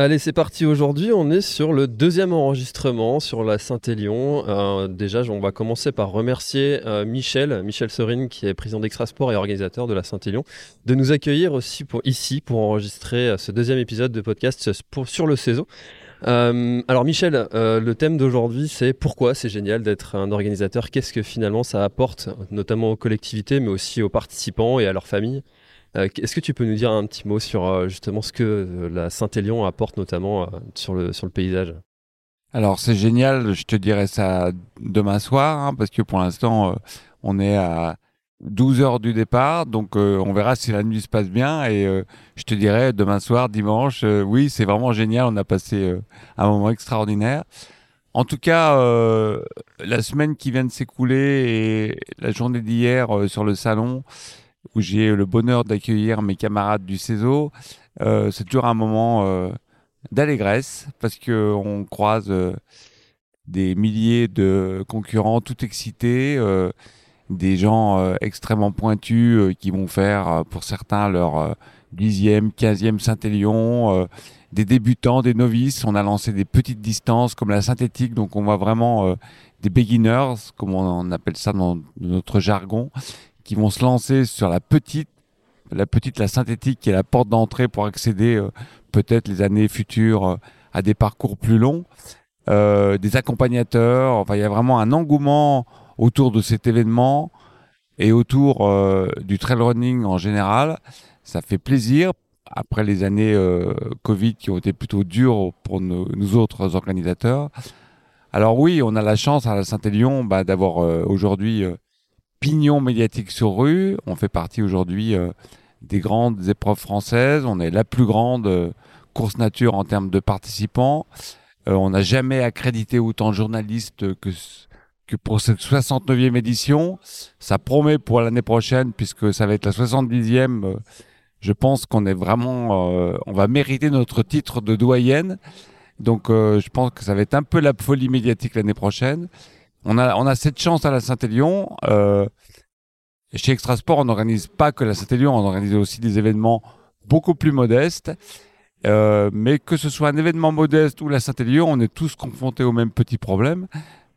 Allez, c'est parti. Aujourd'hui, on est sur le deuxième enregistrement sur la Saint-Élion. Euh, déjà, on va commencer par remercier euh, Michel, Michel Serine, qui est président d'Extrasport et organisateur de la Saint-Élion, de nous accueillir aussi pour, ici pour enregistrer euh, ce deuxième épisode de podcast sur le CESO. alors Michel, le thème d'aujourd'hui c'est pourquoi c'est génial d'être un organisateur, qu'est-ce que finalement ça apporte, notamment aux collectivités mais aussi aux participants et à leurs familles? Euh, est-ce que tu peux nous dire un petit mot sur euh, justement ce que euh, la Saint-Élion apporte notamment sur, le, sur le paysage? Alors c'est génial, je te dirais ça demain soir, hein, parce que pour l'instant on est à 12 heures du départ, donc on verra si la nuit se passe bien et je te dirais demain soir, dimanche, oui c'est vraiment génial, on a passé un moment extraordinaire. En tout cas, la semaine qui vient de s'écouler et la journée d'hier sur le salon, où j'ai le bonheur d'accueillir mes camarades du CESO. Euh, c'est toujours un moment euh, d'allégresse parce que on croise euh, des milliers de concurrents tout excités, des gens extrêmement pointus qui vont faire pour certains leur dixième, quinzième Saint-Élion, des débutants, des novices. On a lancé des petites distances comme la synthétique, donc on voit vraiment des beginners, comme on appelle ça dans notre jargon, qui vont se lancer sur la petite, la petite, la synthétique, qui est la porte d'entrée pour accéder euh, peut-être les années futures euh, à des parcours plus longs, euh, des accompagnateurs. Enfin, il y a vraiment un engouement autour de cet événement et autour du trail running en général. Ça fait plaisir après les années Covid qui ont été plutôt dures pour nous, autres organisateurs. Alors oui, on a la chance à la Saint-Élion bah, d'avoir aujourd'hui pignon médiatique sur rue. On fait partie aujourd'hui euh, des grandes épreuves françaises. On est la plus grande euh, course nature en termes de participants. Euh, on n'a jamais accrédité autant de journalistes que, que pour cette 69e édition. Ça promet pour l'année prochaine, puisque ça va être la 70e. je pense qu'on est vraiment, on va mériter notre titre de doyenne. Donc, je pense que ça va être un peu la folie médiatique l'année prochaine on a, on a cette chance à la Saint-Élion. Euh, chez Extrasport, on n'organise pas que la Saint-Élion, on organise aussi des événements beaucoup plus modestes. Euh, mais que ce soit un événement modeste ou la Saint-Élion, on est tous confrontés au même petit problème,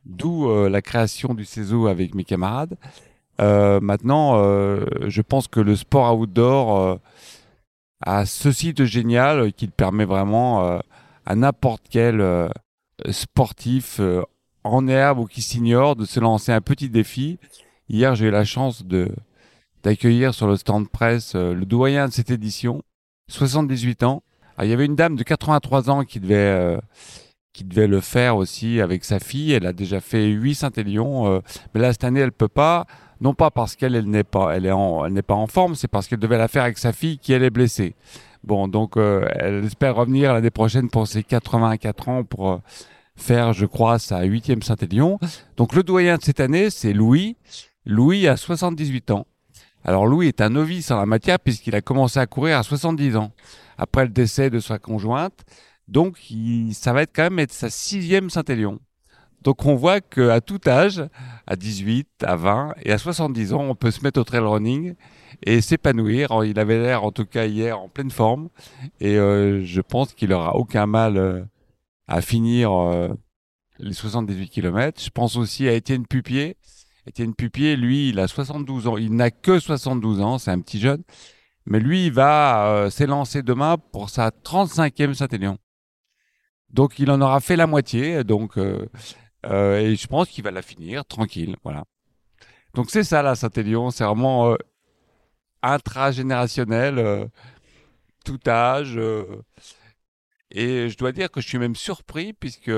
d'où euh, la création du CESO avec mes camarades. Euh, maintenant, je pense que le sport outdoor a ceci de génial qu'il permet vraiment à n'importe quel sportif en herbe ou qui s'ignore de se lancer un petit défi. Hier, j'ai eu la chance de d'accueillir sur le stand presse euh, le doyen de cette édition, 78 ans. il y avait une dame de 83 ans qui devait euh, qui devait le faire aussi avec sa fille. Elle a déjà fait 8 Saint-Élion, euh, mais là cette année elle peut pas. Non pas parce qu'elle elle n'est pas elle est en, elle n'est pas en forme, c'est parce qu'elle devait la faire avec sa fille qui elle est blessée. Bon donc elle espère revenir l'année prochaine pour ses 84 ans pour faire, je crois, sa huitième Saint-Élion. Donc le doyen de cette année, c'est Louis. Louis a 78 ans. Alors Louis est un novice en la matière puisqu'il a commencé à courir à 70 ans, après le décès de sa conjointe. Donc il, ça va être quand même être sa sixième Saint-Élion. Donc on voit qu'à tout âge, à 18, à 20 et à 70 ans, on peut se mettre au trail running et s'épanouir. Il avait l'air en tout cas hier en pleine forme et euh, je pense qu'il aura aucun mal euh, à finir euh, les 78 km. Je pense aussi à Étienne Pupier. Étienne Pupier, lui, il a 72 ans. Il n'a que 72 ans, c'est un petit jeune. Mais lui, il va euh, s'élancer demain pour sa 35e Saint-Élion. Donc, il en aura fait la moitié. Donc, euh, et je pense qu'il va la finir tranquille. Voilà. Donc, c'est ça, la Saint-Élion. C'est vraiment intragénérationnel, tout âge. Et je dois dire que je suis même surpris puisque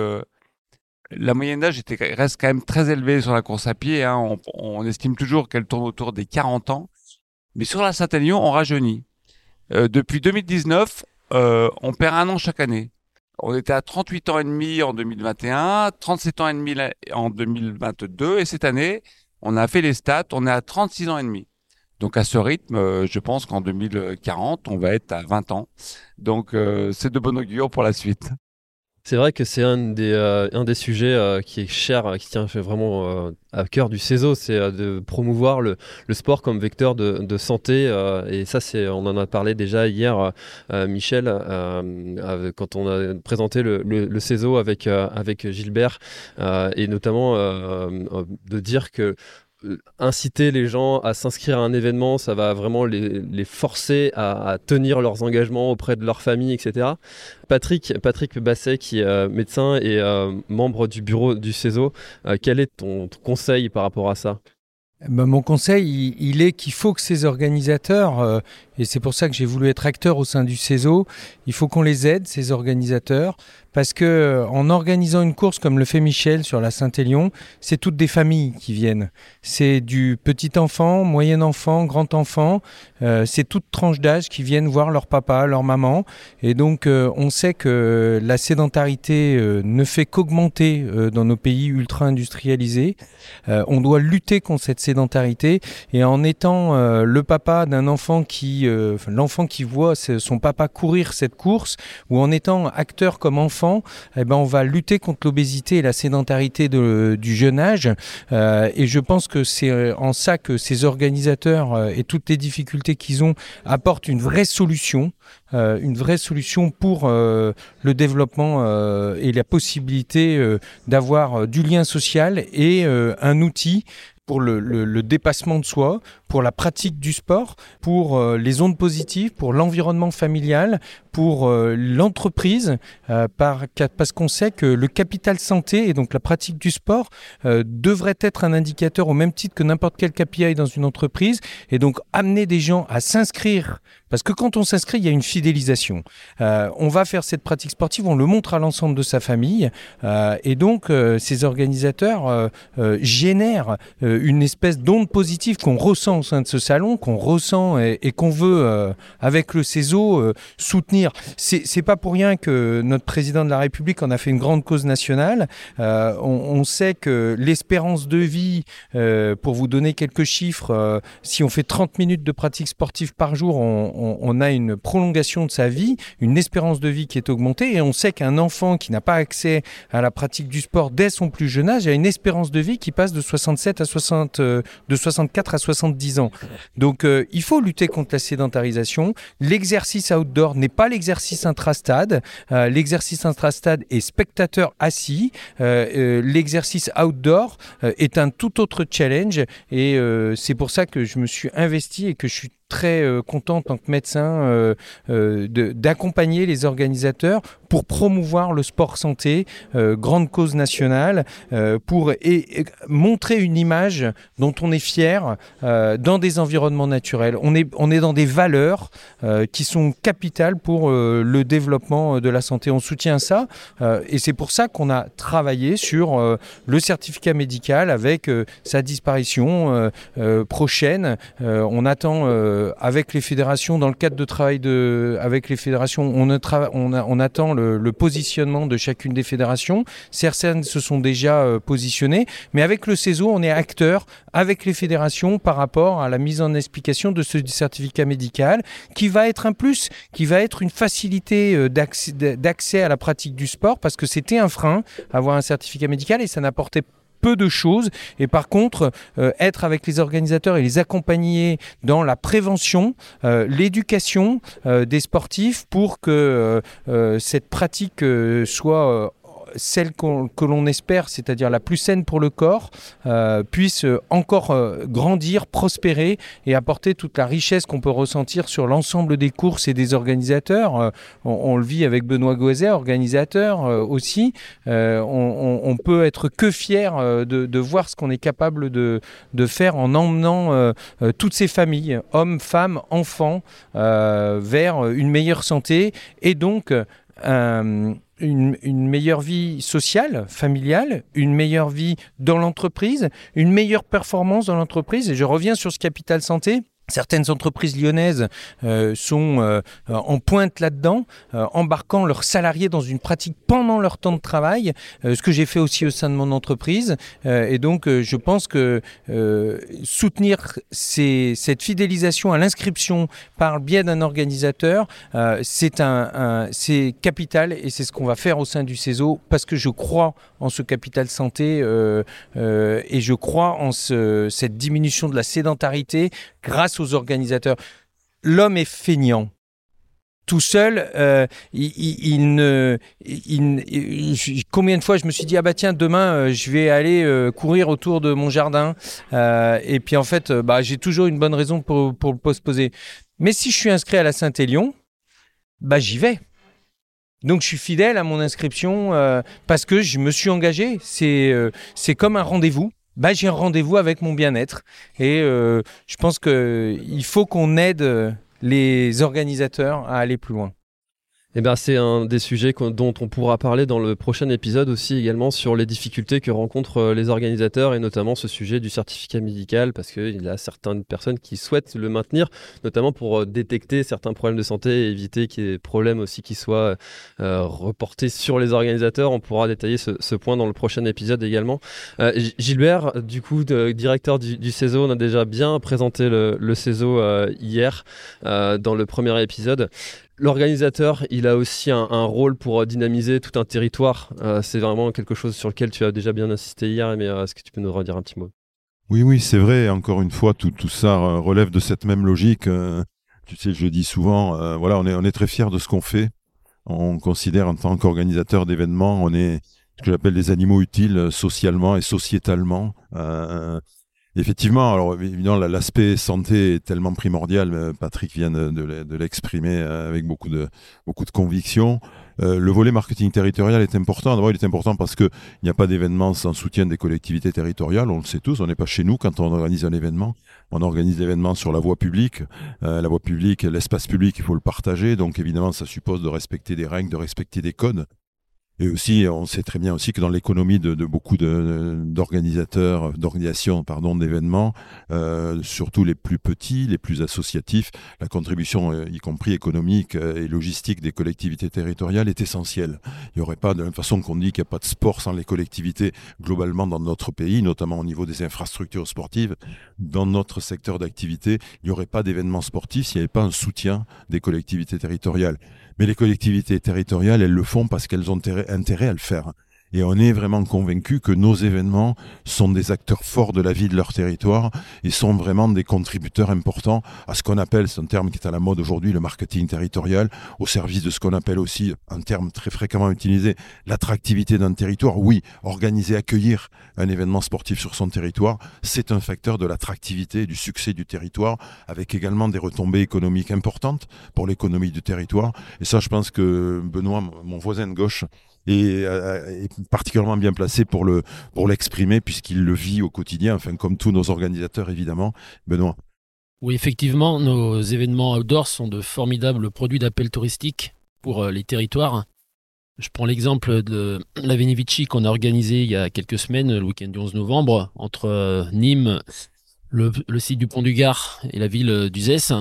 la moyenne d'âge reste quand même très élevée sur la course à pied. Hein. On, estime toujours qu'elle tourne autour des 40 ans. Mais sur la Saint-Aignan, on rajeunit. Euh, depuis 2019, euh, on perd un an chaque année. On était à 38 ans et demi en 2021, 37 ans et demi en 2022, et cette année, on a fait les stats, on est à 36 ans et demi. Donc à ce rythme, euh, je pense qu'en 2040, on va être à 20 ans. Donc euh, c'est de bon augure pour la suite. C'est vrai que c'est un des, euh, un des sujets qui est cher, qui tient vraiment à cœur du CESO, c'est de promouvoir le, le, sport comme vecteur de, santé. et ça, on en a parlé déjà hier, Michel, quand on a présenté le, le, CESO avec, avec Gilbert, et notamment de dire que inciter les gens à s'inscrire à un événement, ça va vraiment les, forcer à, tenir leurs engagements auprès de leur famille, etc. Patrick, Patrick Basset, qui est euh, médecin et euh, membre du bureau du CESO, quel est ton, conseil par rapport à ça? Ben, mon conseil, il, est qu'il faut que ces organisateurs, et c'est pour ça que j'ai voulu être acteur au sein du CESO, il faut qu'on les aide, ces organisateurs, parce que euh, en organisant une course comme le fait Michel sur la Saint-Élion, c'est toutes des familles qui viennent. C'est du petit enfant, moyen enfant, grand enfant, euh, c'est toute tranche d'âge qui viennent voir leur papa, leur maman. Et donc euh, on sait que la sédentarité ne fait qu'augmenter dans nos pays ultra-industrialisés. on doit lutter contre cette sédentarité et en étant le papa d'un enfant qui, l'enfant qui voit son papa courir cette course, ou en étant acteur comme enfant, eh ben, on va lutter contre l'obésité et la sédentarité du jeune âge. Euh, et je pense que c'est euh, en ça que ces organisateurs euh, et toutes les difficultés qu'ils ont apportent une vraie solution, une vraie solution pour le développement et la possibilité d'avoir du lien social et un outil pour le, dépassement de soi, pour la pratique du sport, pour euh, les ondes positives, pour l'environnement familial, pour euh, l'entreprise, euh, parce qu'on sait que le capital santé et donc la pratique du sport devrait être un indicateur au même titre que n'importe quel KPI dans une entreprise, et donc amener des gens à s'inscrire parce que quand on s'inscrit, il y a une fidélisation. on va faire cette pratique sportive, on le montre à l'ensemble de sa famille. et donc, ces organisateurs génèrent une espèce d'onde positive qu'on ressent au sein de ce salon, qu'on ressent et, qu'on veut, euh, avec le CESO, euh, soutenir. C'est pas pour rien que notre président de la République en a fait une grande cause nationale. Euh, on, sait que l'espérance de vie, pour vous donner quelques chiffres, si on fait 30 minutes de pratique sportive par jour, on, on, a une prolongation de sa vie, une espérance de vie qui est augmentée. Et on sait qu'un enfant qui n'a pas accès à la pratique du sport dès son plus jeune âge a une espérance de vie qui passe de 67 à 60, de 64 à 70 ans. Donc euh, il faut lutter contre la sédentarisation. L'exercice outdoor n'est pas l'exercice intrastade. Euh, l'exercice intrastade est spectateur assis. Euh, l'exercice outdoor est un tout autre challenge et c'est pour ça que je me suis investi et que je suis très euh, content en tant que médecin euh, euh, d'accompagner les organisateurs pour promouvoir le sport santé, grande cause nationale, pour montrer une image dont on est fier dans des environnements naturels. On est, on est dans des valeurs qui sont capitales pour le développement de la santé. On soutient ça et c'est pour ça qu'on a travaillé sur le certificat médical avec sa disparition prochaine. on attend euh, avec les fédérations, dans le cadre de travail de, avec les fédérations, on, attend le, positionnement de chacune des fédérations. Certaines se sont déjà euh, positionnées, mais avec le CESO, on est acteur avec les fédérations par rapport à la mise en explication de ce certificat médical, qui va être un plus, qui va être une facilité euh, d'accès à la pratique du sport, parce que c'était un frein, avoir un certificat médical, et ça n'apportait peu de choses. Et par contre, euh, être avec les organisateurs et les accompagner dans la prévention, euh, l'éducation euh, des sportifs pour que cette pratique soit celle que l'on espère, c'est-à-dire la plus saine pour le corps, euh, puisse encore euh, grandir, prospérer et apporter toute la richesse qu'on peut ressentir sur l'ensemble des courses et des organisateurs. Euh, on, le vit avec Benoît Gauzet, organisateur aussi. On, peut être que fier de, voir ce qu'on est capable de, de, faire en emmenant toutes ces familles, hommes, femmes, enfants, vers une meilleure santé et donc une, meilleure vie sociale, familiale, une meilleure vie dans l'entreprise, une meilleure performance dans l'entreprise. Et je reviens sur ce capital santé. Certaines entreprises lyonnaises euh, sont euh, en pointe là-dedans, euh, embarquant leurs salariés dans une pratique pendant leur temps de travail, ce que j'ai fait aussi au sein de mon entreprise. et donc, je pense que soutenir cette fidélisation à l'inscription par le biais d'un organisateur, c'est un, c'est capital et c'est ce qu'on va faire au sein du CESO parce que je crois en ce capital santé et je crois en ce, cette diminution de la sédentarité grâce aux organisateurs. L'homme est feignant. Tout seul, euh, combien de fois je me suis dit ah bah tiens demain euh, je vais aller euh, courir autour de mon jardin et puis en fait bah j'ai toujours une bonne raison pour pour le postposer. Mais si je suis inscrit à la Saint-Élion, bah j'y vais. Donc je suis fidèle à mon inscription parce que je me suis engagé. C'est c'est comme un rendez-vous bah, j'ai un rendez-vous avec mon bien-être. Et euh, je pense qu'il faut qu'on aide les organisateurs à aller plus loin. Eh ben, c'est un des sujets dont on pourra parler dans le prochain épisode aussi également sur les difficultés que rencontrent euh, les organisateurs et notamment ce sujet du certificat médical parce qu'il y a certaines personnes qui souhaitent le maintenir, notamment pour euh, détecter certains problèmes de santé et éviter qu'il y ait des problèmes aussi qui soient euh, reportés sur les organisateurs. On pourra détailler ce, point dans le prochain épisode également. Gilbert, du coup, directeur du, CESO, on a déjà bien présenté le CESO hier dans le premier épisode. L'organisateur, il a aussi un, rôle pour euh, dynamiser tout un territoire. Euh, c'est vraiment quelque chose sur lequel tu as déjà bien insisté hier, mais euh, est-ce que tu peux nous redire un petit mot? Oui, oui, c'est vrai. Encore une fois, tout, ça relève de cette même logique. tu sais, je dis souvent, voilà, on est, on est très fiers de ce qu'on fait. On considère en tant qu'organisateur d'événements, on est ce que j'appelle des animaux utiles socialement et sociétalement. Effectivement, alors évidemment, l'aspect santé est tellement primordial. Euh, Patrick vient de, l'exprimer euh, avec beaucoup de beaucoup de conviction. Euh, le volet marketing territorial est important. D'abord, il est important parce qu'il n'y a pas d'événement sans soutien des collectivités territoriales. On le sait tous. On n'est pas chez nous quand on organise un événement. On organise l'événement sur la voie publique. la voie publique, l'espace public, il faut le partager. Donc, évidemment, ça suppose de respecter des règles, de respecter des codes. Et aussi, on sait très bien aussi que dans l'économie de, de, beaucoup d'organisateurs, d'organisations, pardon, d'événements, euh, surtout les plus petits, les plus associatifs, la contribution, euh, y compris économique euh, et logistique des collectivités territoriales, est essentielle. Il n'y aurait pas, de la même façon qu'on dit qu'il n'y a pas de sport sans les collectivités globalement dans notre pays, notamment au niveau des infrastructures sportives, dans notre secteur d'activité, il n'y aurait pas d'événements sportifs s'il n'y avait pas un soutien des collectivités territoriales. Mais les collectivités territoriales, elles le font parce qu'elles ont intérêt à le faire. Et on est vraiment convaincu que nos événements sont des acteurs forts de la vie de leur territoire et sont vraiment des contributeurs importants à ce qu'on appelle, c'est un terme qui est à la mode aujourd'hui, le marketing territorial, au service de ce qu'on appelle aussi, un terme très fréquemment utilisé, l'attractivité d'un territoire. Oui, organiser, accueillir un événement sportif sur son territoire, c'est un facteur de l'attractivité et du succès du territoire, avec également des retombées économiques importantes pour l'économie du territoire. Et ça, je pense que Benoît, mon voisin de gauche, et euh, est particulièrement bien placé pour le pour l'exprimer puisqu'il le vit au quotidien, enfin comme tous nos organisateurs évidemment. Benoît. Oui, effectivement, nos événements outdoor sont de formidables produits d'appel touristique pour euh, les territoires. Je prends l'exemple de la Venivici qu'on a organisé il y a quelques semaines, le week-end du 11 novembre, entre euh, Nîmes, le, site du Pont du Gard et la ville d'Uzès.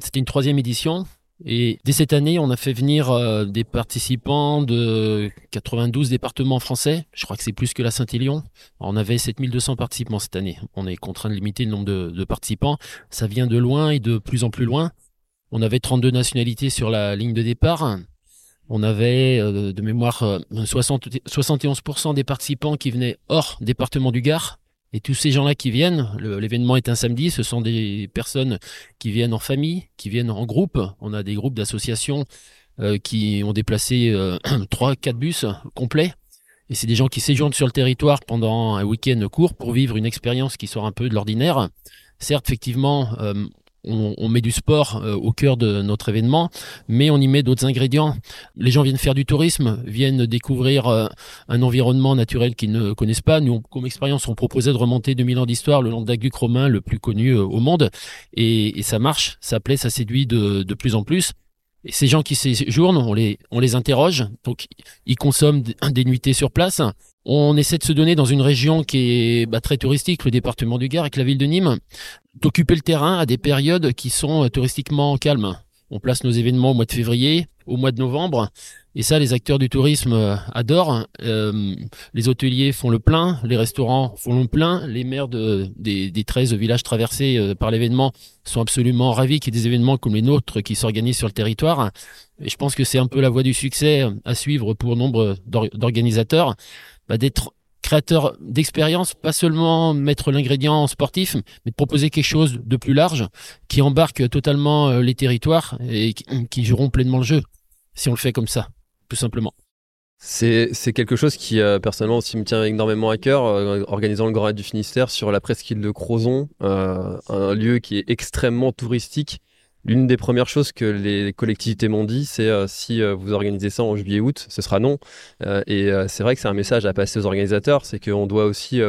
C'était une troisième édition. Et dès cette année, on a fait venir euh, des participants de 92 départements français. Je crois que c'est plus que la Saint-Élion. On avait 7200 participants cette année. On est contraint de limiter le nombre de, participants. Ça vient de loin et de plus en plus loin. On avait 32 nationalités sur la ligne de départ. On avait euh, de mémoire 60, euh, 71% des participants qui venaient hors département du Gard. Et tous ces gens-là qui viennent, l'événement est un samedi, ce sont des personnes qui viennent en famille, qui viennent en groupe. On a des groupes d'associations euh, qui ont déplacé euh, trois, quatre bus complets. Et c'est des gens qui séjournent sur le territoire pendant un week-end court pour vivre une expérience qui sort un peu de l'ordinaire. Certes, effectivement, euh, on, met du sport euh, au cœur de notre événement, mais on y met d'autres ingrédients. Les gens viennent faire du tourisme, viennent découvrir euh, un environnement naturel qu'ils ne connaissent pas. Nous, comme expérience, on proposait de remonter 2000 ans d'histoire le long de l'aqueduc romain le plus connu euh, au monde, et, ça marche, ça plaît, ça séduit de, de plus en plus. Et ces gens qui séjournent, on les, on les interroge, donc ils consomment des nuitées sur place. On essaie de se donner dans une région qui est bah, très touristique, le département du Gard avec la ville de Nîmes, d'occuper le terrain à des périodes qui sont touristiquement calmes. On place nos événements au mois de février, au mois de novembre. Et ça, les acteurs du tourisme euh, adorent. Euh, les hôteliers font le plein, les restaurants font le plein, les maires de, des, des 13 villages traversés euh, par l'événement sont absolument ravis qu'il y ait des événements comme les nôtres qui s'organisent sur le territoire. Et je pense que c'est un peu la voie du succès à suivre pour nombre d'organisateurs, bah, d'être créateur d'expérience, pas seulement mettre l'ingrédient sportif, mais de proposer quelque chose de plus large qui embarque totalement les territoires et qui, joueront pleinement le jeu si on le fait comme ça tout simplement. C'est, quelque chose qui, euh, personnellement, aussi me tient énormément à cœur, euh, organisant le Grand Raid du Finistère sur la presqu'île de Crozon, euh, un lieu qui est extrêmement touristique. L'une des premières choses que les collectivités m'ont dit, c'est si vous organisez ça en juillet-août, ce sera non. et c'est vrai que c'est un message à passer aux organisateurs, c'est qu'on doit aussi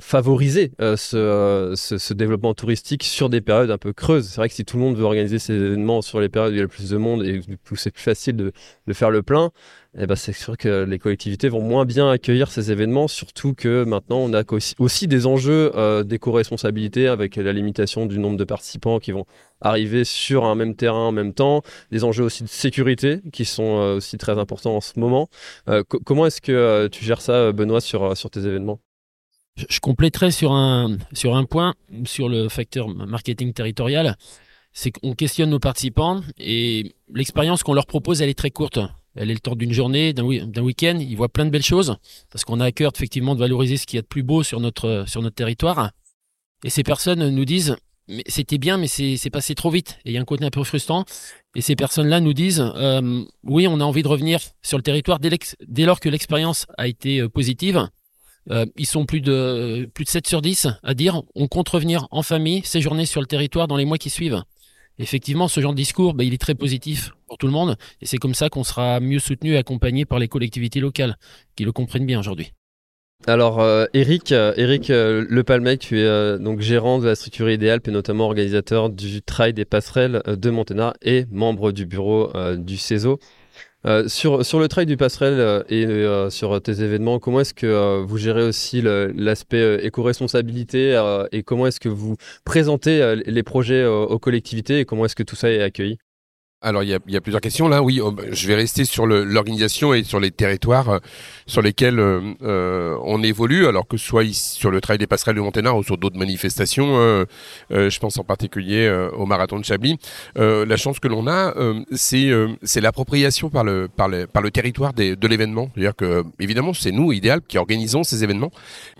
favoriser ce, ce, développement touristique sur des périodes un peu creuses. C'est vrai que si tout le monde veut organiser ses événements sur les périodes où il y a le plus de monde et où c'est plus facile de, faire le plein, eh ben c'est sûr que les collectivités vont moins bien accueillir ces événements, surtout que maintenant on a aussi des enjeux euh, d'éco-responsabilité avec la limitation du nombre de participants qui vont arriver sur un même terrain en même temps, des enjeux aussi de sécurité qui sont euh, aussi très importants en ce moment. Euh, comment est-ce que euh, tu gères ça, Benoît, sur tes événements? Je, compléterai sur un, sur un point, sur le facteur marketing territorial c'est qu'on questionne nos participants et l'expérience qu'on leur propose, elle est très courte. Elle est le temps d'une journée, d'un week-end. Ils voient plein de belles choses parce qu'on a à cœur effectivement de valoriser ce qu'il y a de plus beau sur notre, sur notre territoire. Et ces personnes nous disent, c'était bien, mais c'est passé trop vite. Et il y a un côté un peu frustrant. Et ces personnes-là nous disent, euh, oui, on a envie de revenir sur le territoire dès, dès lors que l'expérience a été euh, positive. Euh, ils sont plus de plus de 7 sur 10 à dire on compte revenir en famille, séjourner sur le territoire dans les mois qui suivent effectivement, ce genre de discours, bah, il est très positif pour tout le monde. Et c'est comme ça qu'on sera mieux soutenu et accompagné par les collectivités locales, qui le comprennent bien aujourd'hui. Alors, Eric, euh, Eric euh, Le Palmec, tu es donc gérant de la structure idéale, et notamment organisateur du Trail des passerelles de Monténard et membre du bureau du CESO. Euh, sur, sur le trail du passerelle euh, et euh, sur tes événements, comment est-ce que vous gérez aussi l'aspect éco-responsabilité et comment est-ce que vous présentez les projets aux collectivités et comment est-ce que tout ça est accueilli? Alors il y, a, y, a, plusieurs questions là. Oui, oh, je vais rester sur l'organisation et sur les territoires euh, sur lesquels euh, euh, on évolue. Alors que ce soit ici, sur le travail des passerelles de Monténard ou sur d'autres manifestations, euh, je pense en particulier au marathon de Chablis. la chance que l'on a, c'est c'est l'appropriation par le par le par le territoire des, de l'événement. C'est-à-dire que évidemment c'est nous idéal qui organisons ces événements,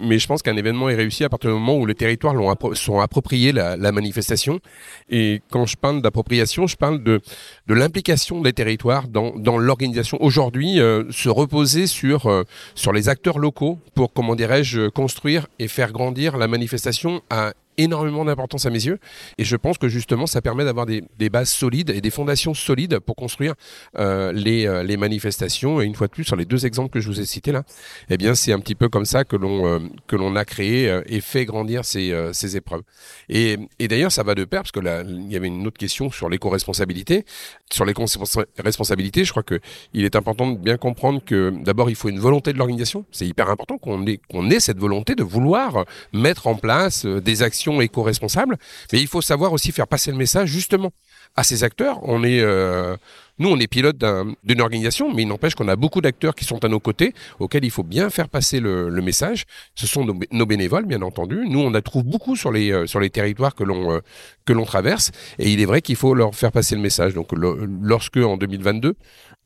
mais je pense qu'un événement est réussi à partir du moment où les territoires l'ont sont appropriés la, la manifestation. Et quand je parle d'appropriation, je parle de de l'implication des territoires dans, dans l'organisation. Aujourd'hui, euh, se reposer sur euh, sur les acteurs locaux pour comment dirais-je construire et faire grandir la manifestation à énormément d'importance à mes yeux. Et je pense que justement, ça permet d'avoir des, bases solides et des fondations solides pour construire euh, les, euh, les, manifestations. Et une fois de plus, sur les deux exemples que je vous ai cités là, eh bien, c'est un petit peu comme ça que l'on euh, a créé et fait grandir ces, ces épreuves. Et, et d'ailleurs, ça va de pair parce que là, il y avait une autre question sur l'éco-responsabilité. Sur l'éco-responsabilité, je crois que il est important de bien comprendre que d'abord, il faut une volonté de l'organisation. C'est hyper important qu'on ait qu'on ait cette volonté de vouloir mettre en place des actions éco-responsable, mais il faut savoir aussi faire passer le message justement à ces acteurs. On est, euh, nous, on est pilote d'une organisation, mais il n'empêche qu'on a beaucoup d'acteurs qui sont à nos côtés, auxquels il faut bien faire passer le, message. Ce sont nos, bénévoles, bien entendu. Nous, on a trouve beaucoup sur les euh, sur les territoires que l'on euh, que l'on traverse, et il est vrai qu'il faut leur faire passer le message. Donc, lorsque en 2022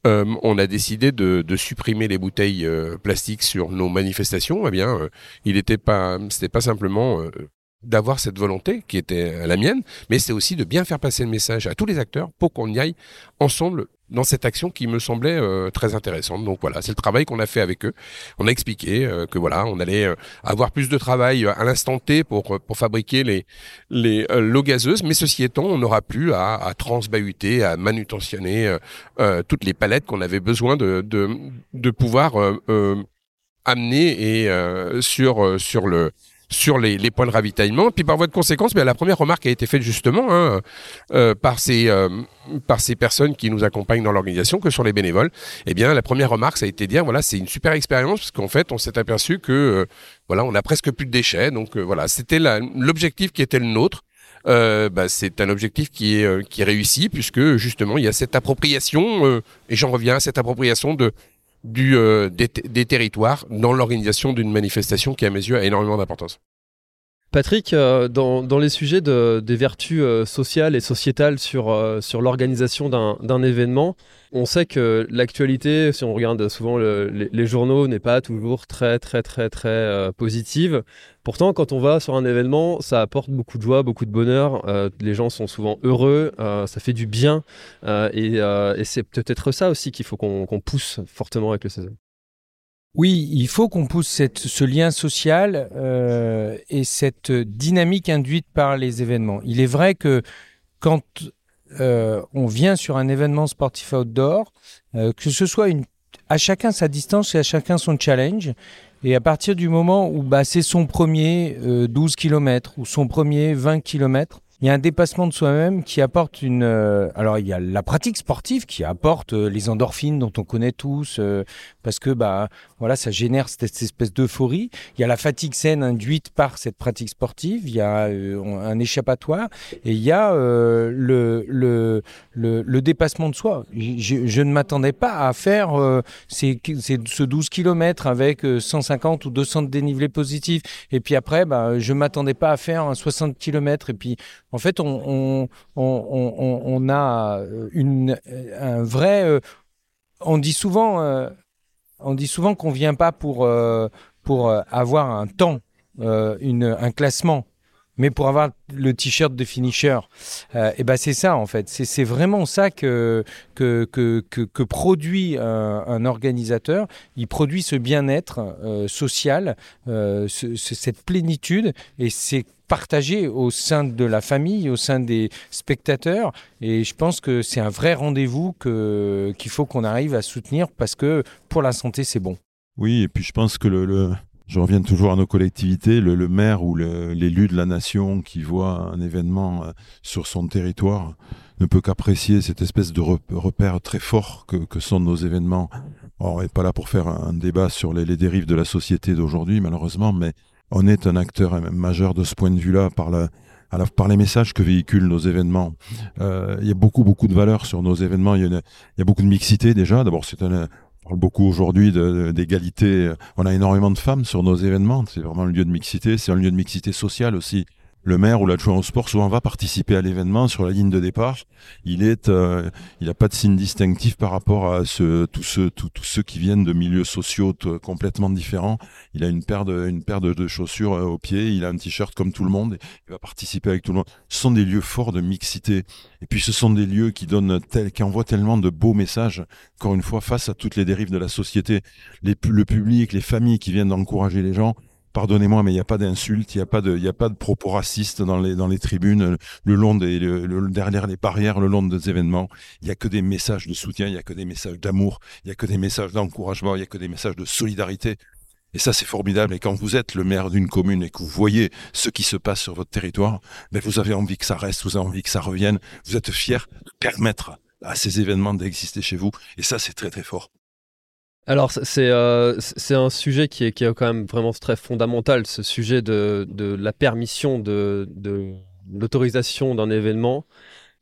on a décidé de, de, supprimer les bouteilles plastiques sur nos manifestations. Eh bien, il n'était pas, c'était pas simplement d'avoir cette volonté qui était la mienne, mais c'est aussi de bien faire passer le message à tous les acteurs pour qu'on y aille ensemble dans cette action qui me semblait euh, très intéressante. Donc voilà, c'est le travail qu'on a fait avec eux. On a expliqué euh, que voilà, on allait euh, avoir plus de travail à l'instant T pour pour fabriquer les les l'eau gazeuse, mais ceci étant, on n'aura plus à, à transbahuter, à manutentionner toutes les palettes qu'on avait besoin de de de pouvoir amener et sur sur le sur les, les, points de ravitaillement. Puis par voie de conséquence, bien, la première remarque a été faite justement hein, euh, par ces euh, par ces personnes qui nous accompagnent dans l'organisation que sur les bénévoles. Eh bien, la première remarque, ça a été de dire voilà, c'est une super expérience parce qu'en fait, on s'est aperçu que euh, voilà, on a presque plus de déchets. Donc voilà, c'était l'objectif qui était le nôtre euh, bah, c'est un objectif qui est, euh, qui est réussi puisque justement il y a cette appropriation, euh, et j'en reviens à cette appropriation de, du, euh, des, des territoires dans l'organisation d'une manifestation qui à mes yeux a énormément d'importance. Patrick, euh, dans, les sujets de, des vertus euh, sociales et sociétales sur, euh, sur l'organisation d'un événement, on sait que l'actualité, si on regarde souvent le- les, journaux, n'est pas toujours très très très très positive. Pourtant, quand on va sur un événement, ça apporte beaucoup de joie, beaucoup de bonheur. les gens sont souvent heureux, ça fait du bien. et c'est peut-être ça aussi qu'il faut qu'on pousse fortement avec le CESE. Oui, il faut qu'on pousse ce lien social euh, et cette dynamique induite par les événements. Il est vrai que quand euh, on vient sur un événement sportif outdoor, euh, que ce soit à chacun sa distance et à chacun son challenge, et à partir du moment où bah, c'est son premier euh, 12 km ou son premier 20 km, il y a un dépassement de soi-même qui apporte une. euh, alors il y a la pratique sportive qui apporte euh, les endorphines dont on connaît tous, euh, parce que bah voilà, ça génère cette, espèce d'euphorie. Il y a la fatigue saine induite par cette pratique sportive. Il y a euh, un échappatoire et il y a euh, le, le, le, le dépassement de soi. Je, ne m'attendais pas à faire ces, ces- ce 12 km avec euh, 150 ou 200 de dénivelé positif. Et puis après, bah, je m'attendais pas à faire un 60 km. Et puis, en fait, on, a une, un vrai. euh, on dit souvent, euh, on dit qu'on vient pas pour euh, euh, avoir un temps, euh, un classement, mais pour avoir le t-shirt de finisher. Euh, et ben c'est ça en fait. C'est vraiment ça que que que produit un, un organisateur. Il produit ce bien-être euh, social, euh, ce- ce- cette plénitude, et c'est partagé au sein de la famille, au sein des spectateurs. Et je pense que c'est un vrai rendez-vous qu'il faut qu'on arrive à soutenir parce que pour la santé, c'est bon. Oui, et puis je pense que le- je reviens toujours à nos collectivités, le, maire ou l'élu de la nation qui voit un événement euh, sur son territoire ne peut qu'apprécier cette espèce de rep- repère très fort que, sont nos événements. On n'est pas là pour faire un débat sur les, dérives de la société d'aujourd'hui, malheureusement, mais on est un acteur majeur de ce point de vue-là par les messages que véhiculent nos événements. Euh, Il y a beaucoup, beaucoup de valeurs sur nos événements. Il y y a beaucoup de mixité déjà. D'abord, c'est un, parle beaucoup aujourd'hui d'égalité. On a énormément de femmes sur nos événements. C'est vraiment un lieu de mixité. C'est un lieu de mixité sociale aussi. Le maire ou l'adjoint au sport souvent va participer à l'événement sur la ligne de départ. Il est, euh, il n'a pas de signe distinctif par rapport à tous ceux, ceux qui viennent de milieux sociaux t- complètement différents. Il a une paire de, une paire de, chaussures euh, aux pieds. Il a un t-shirt comme tout le monde. Il va participer avec tout le monde. Ce sont des lieux forts de mixité. Et puis ce sont des lieux qui donnent tel, qui envoient tellement de beaux messages encore une fois, face à toutes les dérives de la société, les, le public, les familles qui viennent d'encourager les gens, pardonnez-moi, mais il n'y a pas d'insultes, il n'y a pas de, propos racistes dans les, tribunes, le long des, derrière les barrières, le long des événements. Il n'y a que des messages de soutien, il n'y a que des messages d'amour, il n'y a que des messages d'encouragement, il n'y a que des messages de solidarité. Et ça, c'est formidable. Et quand vous êtes le maire d'une commune et que vous voyez ce qui se passe sur votre territoire, ben vous avez envie que ça reste, vous avez envie que ça revienne. Vous êtes fier de permettre à ces événements d'exister chez vous. Et ça, c'est très, très fort. Alors, euh, c'est un sujet qui est, qui est quand même vraiment très fondamental, ce sujet de, de la permission de, de l'autorisation d'un événement.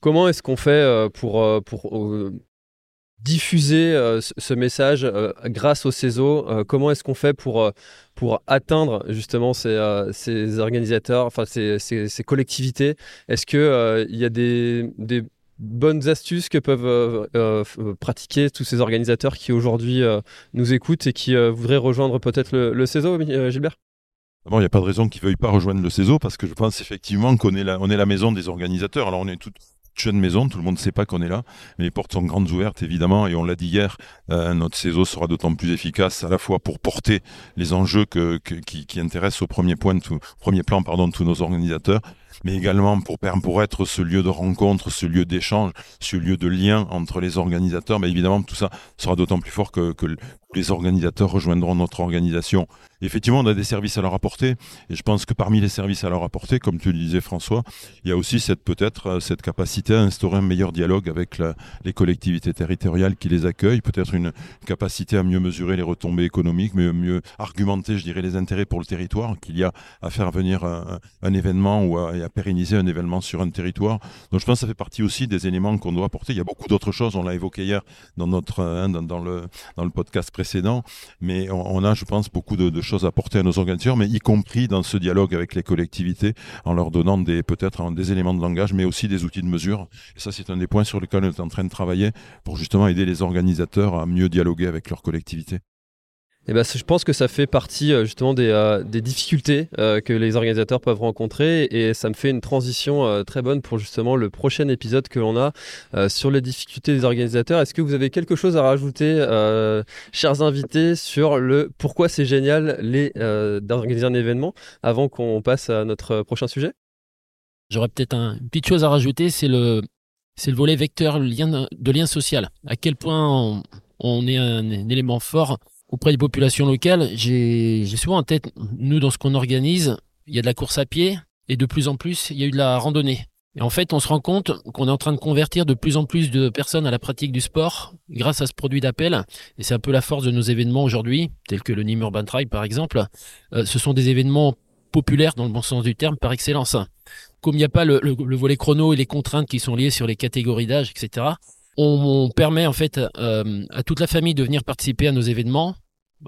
Comment est-ce qu'on fait euh, pour, euh, pour diffuser ce message grâce au CESO Comment est-ce qu'on fait pour, pour atteindre justement ces, ces organisateurs, enfin ces, ces- collectivités? Est-ce qu'il il y a des bonnes astuces que peuvent euh, euh, f- pratiquer tous ces organisateurs qui aujourd'hui euh, nous écoutent et qui euh, voudraient rejoindre peut-être le, CESO, euh, Gilbert? D'abord, il n'y a pas de raison qu'ils ne veuillent pas rejoindre le CESO parce que je pense effectivement qu'on est la, maison des organisateurs. Alors, on est toute jeune maison, tout le monde ne sait pas qu'on est là, mais les portes sont grandes ouvertes évidemment et on l'a dit hier, euh, notre CESO sera d'autant plus efficace à la fois pour porter les enjeux qui, intéressent au premier, point tout- premier plan pardon, tous nos organisateurs, mais également pour, être ce lieu de rencontre, ce lieu d'échange, ce lieu de lien entre les organisateurs. Mais évidemment, tout ça sera d'autant plus fort que, que le les organisateurs rejoindront notre organisation. Effectivement, on a des services à leur apporter, et je pense que parmi les services à leur apporter, comme tu le disais François, il y a aussi peut-être euh, cette capacité à instaurer un meilleur dialogue avec les collectivités territoriales qui les accueillent, peut-être une capacité à mieux mesurer les retombées économiques, mais mieux argumenter, je dirais, les intérêts pour le territoire qu'il y a à faire venir un, événement ou à, à, pérenniser un événement sur un territoire. Donc je pense que ça fait partie aussi des éléments qu'on doit apporter. Il y a beaucoup d'autres choses, on l'a évoqué hier dans notre hein, dans, le podcast précédent, mais on, a, je pense, beaucoup de, choses à apporter à nos organisateurs, mais y compris dans ce dialogue avec les collectivités, en leur donnant des peut-être des éléments de langage, mais aussi des outils de mesure. Et ça, c'est un des points sur lesquels on est en train de travailler pour justement aider les organisateurs à mieux dialoguer avec leurs collectivités. Eh ben, je pense que ça fait partie euh, justement des, euh, des difficultés euh, que les organisateurs peuvent rencontrer et ça me fait une transition très bonne pour justement le prochain épisode que l'on a sur les difficultés des organisateurs. Est-ce que vous avez quelque chose à rajouter, chers invités, sur le pourquoi c'est génial d'organiser un événement avant qu'on passe à notre prochain sujet? J'aurais peut-être une petite chose à rajouter, c'est le, c'est le volet vecteur de lien social. À quel point on, est un élément fort auprès des populations locales, j'ai souvent en tête, nous, dans ce qu'on organise, il y a de la course à pied et de plus en plus, il y a eu de la randonnée. Et en fait, on se rend compte qu'on est en train de convertir de plus en plus de personnes à la pratique du sport grâce à ce produit d'appel. Et c'est un peu la force de nos événements aujourd'hui, tels que le Nîmes Urban Trail par exemple. Euh, ce sont des événements populaires dans le bon sens du terme par excellence. Comme il n'y a pas le, volet chrono et les contraintes qui sont liées sur les catégories d'âge, etc., on, permet en fait euh, à toute la famille de venir participer à nos événements.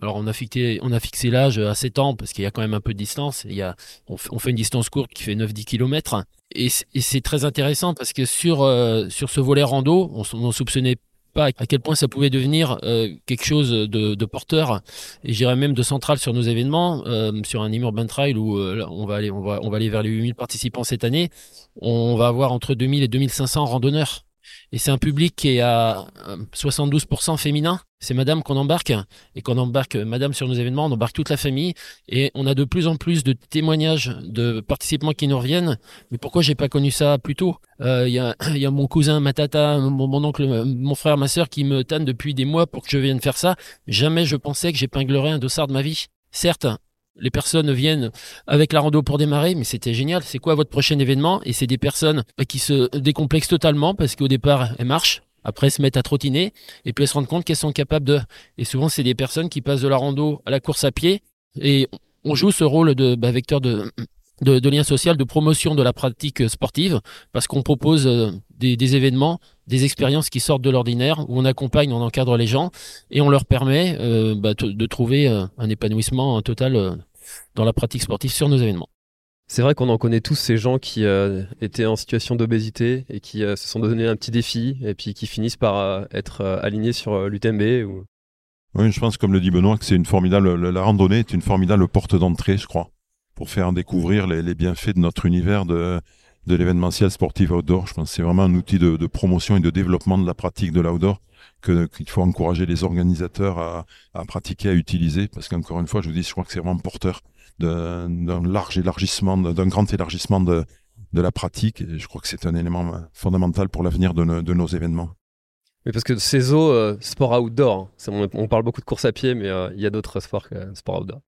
Alors on a fixé, on a fixé l'âge à 7 ans parce qu'il y a quand même un peu de distance. Il y a, on, fait une distance courte qui fait 9-10 km. Et, c'est très intéressant parce que sur, euh, sur ce volet rando, on ne soupçonnait pas à quel point ça pouvait devenir euh, quelque chose de, porteur et j'irais même de central sur nos événements sur un Urban Trail où on va aller on va on va aller vers les 8000 participants cette année on va avoir entre 2000 et 2500 randonneurs et c'est un public qui est à 72% féminin. C'est madame qu'on embarque. Et qu'on embarque madame sur nos événements, on embarque toute la famille. Et on a de plus en plus de témoignages de participants qui nous reviennent. Mais pourquoi j'ai pas connu ça plus tôt? Euh, Il y, a, y, a, mon cousin, ma tata, mon, oncle, mon frère, ma sœur qui me tannent depuis des mois pour que je vienne faire ça. Jamais je pensais que j'épinglerais un dossard de ma vie. Certes, les personnes viennent avec la rando pour démarrer, mais c'était génial. C'est quoi votre prochain événement? Et c'est des personnes qui se décomplexent totalement parce qu'au départ, elles marchent, après elles se mettent à trottiner, et puis elles se rendent compte qu'elles sont capables de... Et souvent, c'est des personnes qui passent de la rando à la course à pied, et on joue ce rôle de bah, vecteur de, de, lien social, de promotion de la pratique sportive, parce qu'on propose euh, des, événements, des expériences qui sortent de l'ordinaire, où on accompagne, on encadre les gens, et on leur permet euh, bah, de trouver euh, un épanouissement total dans la pratique sportive sur nos événements. C'est vrai qu'on en connaît tous ces gens qui euh, étaient en situation d'obésité et qui euh, se sont donné un petit défi et puis qui finissent par euh, être alignés sur l'UTMB. Ou... Oui, je pense, comme le dit Benoît, que c'est une formidable. La randonnée est une formidable porte d'entrée, je crois, pour faire découvrir les, bienfaits de notre univers de, de l'événementiel sportif outdoor. Je pense que c'est vraiment un outil de, de, promotion et de développement de la pratique de l'outdoor qu'il faut encourager les organisateurs à, à, pratiquer, à utiliser, parce qu'encore une fois, je vous dis, je crois que c'est vraiment porteur d'un large élargissement, d'un grand élargissement de, de la pratique, et je crois que c'est un élément fondamental pour l'avenir de, de, nos événements. Mais parce que ces eaux, euh, sport outdoor, hein, on, parle beaucoup de course à pied, mais euh, il y a d'autres sports que sport outdoor.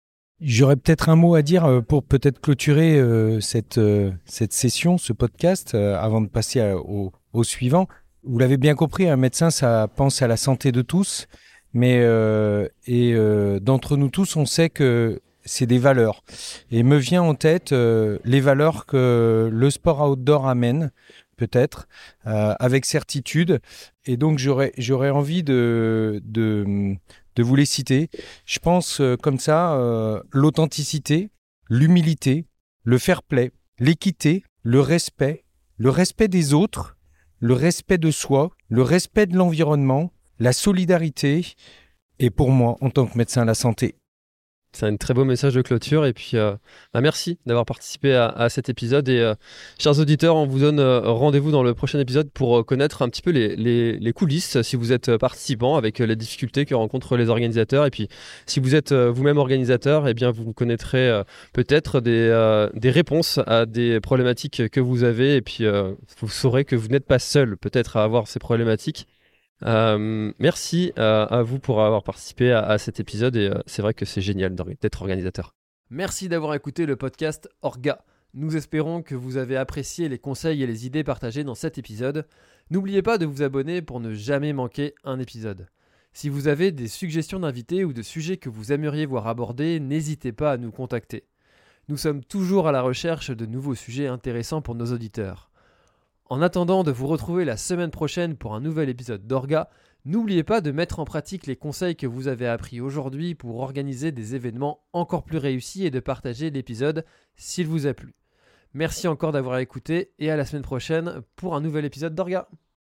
J'aurais peut-être un mot à dire euh, pour peut-être clôturer cette, cette session, ce podcast, avant de passer au, au suivant. Vous l'avez bien compris, un médecin, ça pense à la santé de tous, mais euh, et euh, d'entre nous tous, on sait que c'est des valeurs. Et me vient en tête euh, les valeurs que le sport outdoor amène, peut-être, avec certitude. Et donc j'aurais j'aurais envie de, de de vous les citer. Je pense comme ça l'authenticité, l'humilité, le fair play, l'équité, le respect, le respect des autres le respect de soi, le respect de l'environnement, la solidarité et pour moi, en tant que médecin, la santé. C'est un très beau message de clôture. Et puis, euh, bah, merci d'avoir participé à, cet épisode. Et euh, chers auditeurs, on vous donne euh, rendez-vous dans le prochain épisode pour connaître un petit peu les, coulisses si vous êtes participant avec les difficultés que rencontrent les organisateurs. Et puis, si vous êtes vous-même organisateur, eh bien, vous connaîtrez peut-être des, des, réponses à des problématiques que vous avez. Et puis, vous saurez que vous n'êtes pas seul peut-être à avoir ces problématiques Euh, merci euh, à vous pour avoir participé à, cet épisode et euh, c'est vrai que c'est génial d'être organisateur. Merci d'avoir écouté le podcast Orga. Nous espérons que vous avez apprécié les conseils et les idées partagées dans cet épisode. N'oubliez pas de vous abonner pour ne jamais manquer un épisode. Si vous avez des suggestions d'invités ou de sujets que vous aimeriez voir abordés, n'hésitez pas à nous contacter. Nous sommes toujours à la recherche de nouveaux sujets intéressants pour nos auditeurs. En attendant de vous retrouver la semaine prochaine pour un nouvel épisode d'Orga, n'oubliez pas de mettre en pratique les conseils que vous avez appris aujourd'hui pour organiser des événements encore plus réussis et de partager l'épisode s'il vous a plu. Merci encore d'avoir écouté et à la semaine prochaine pour un nouvel épisode d'Orga.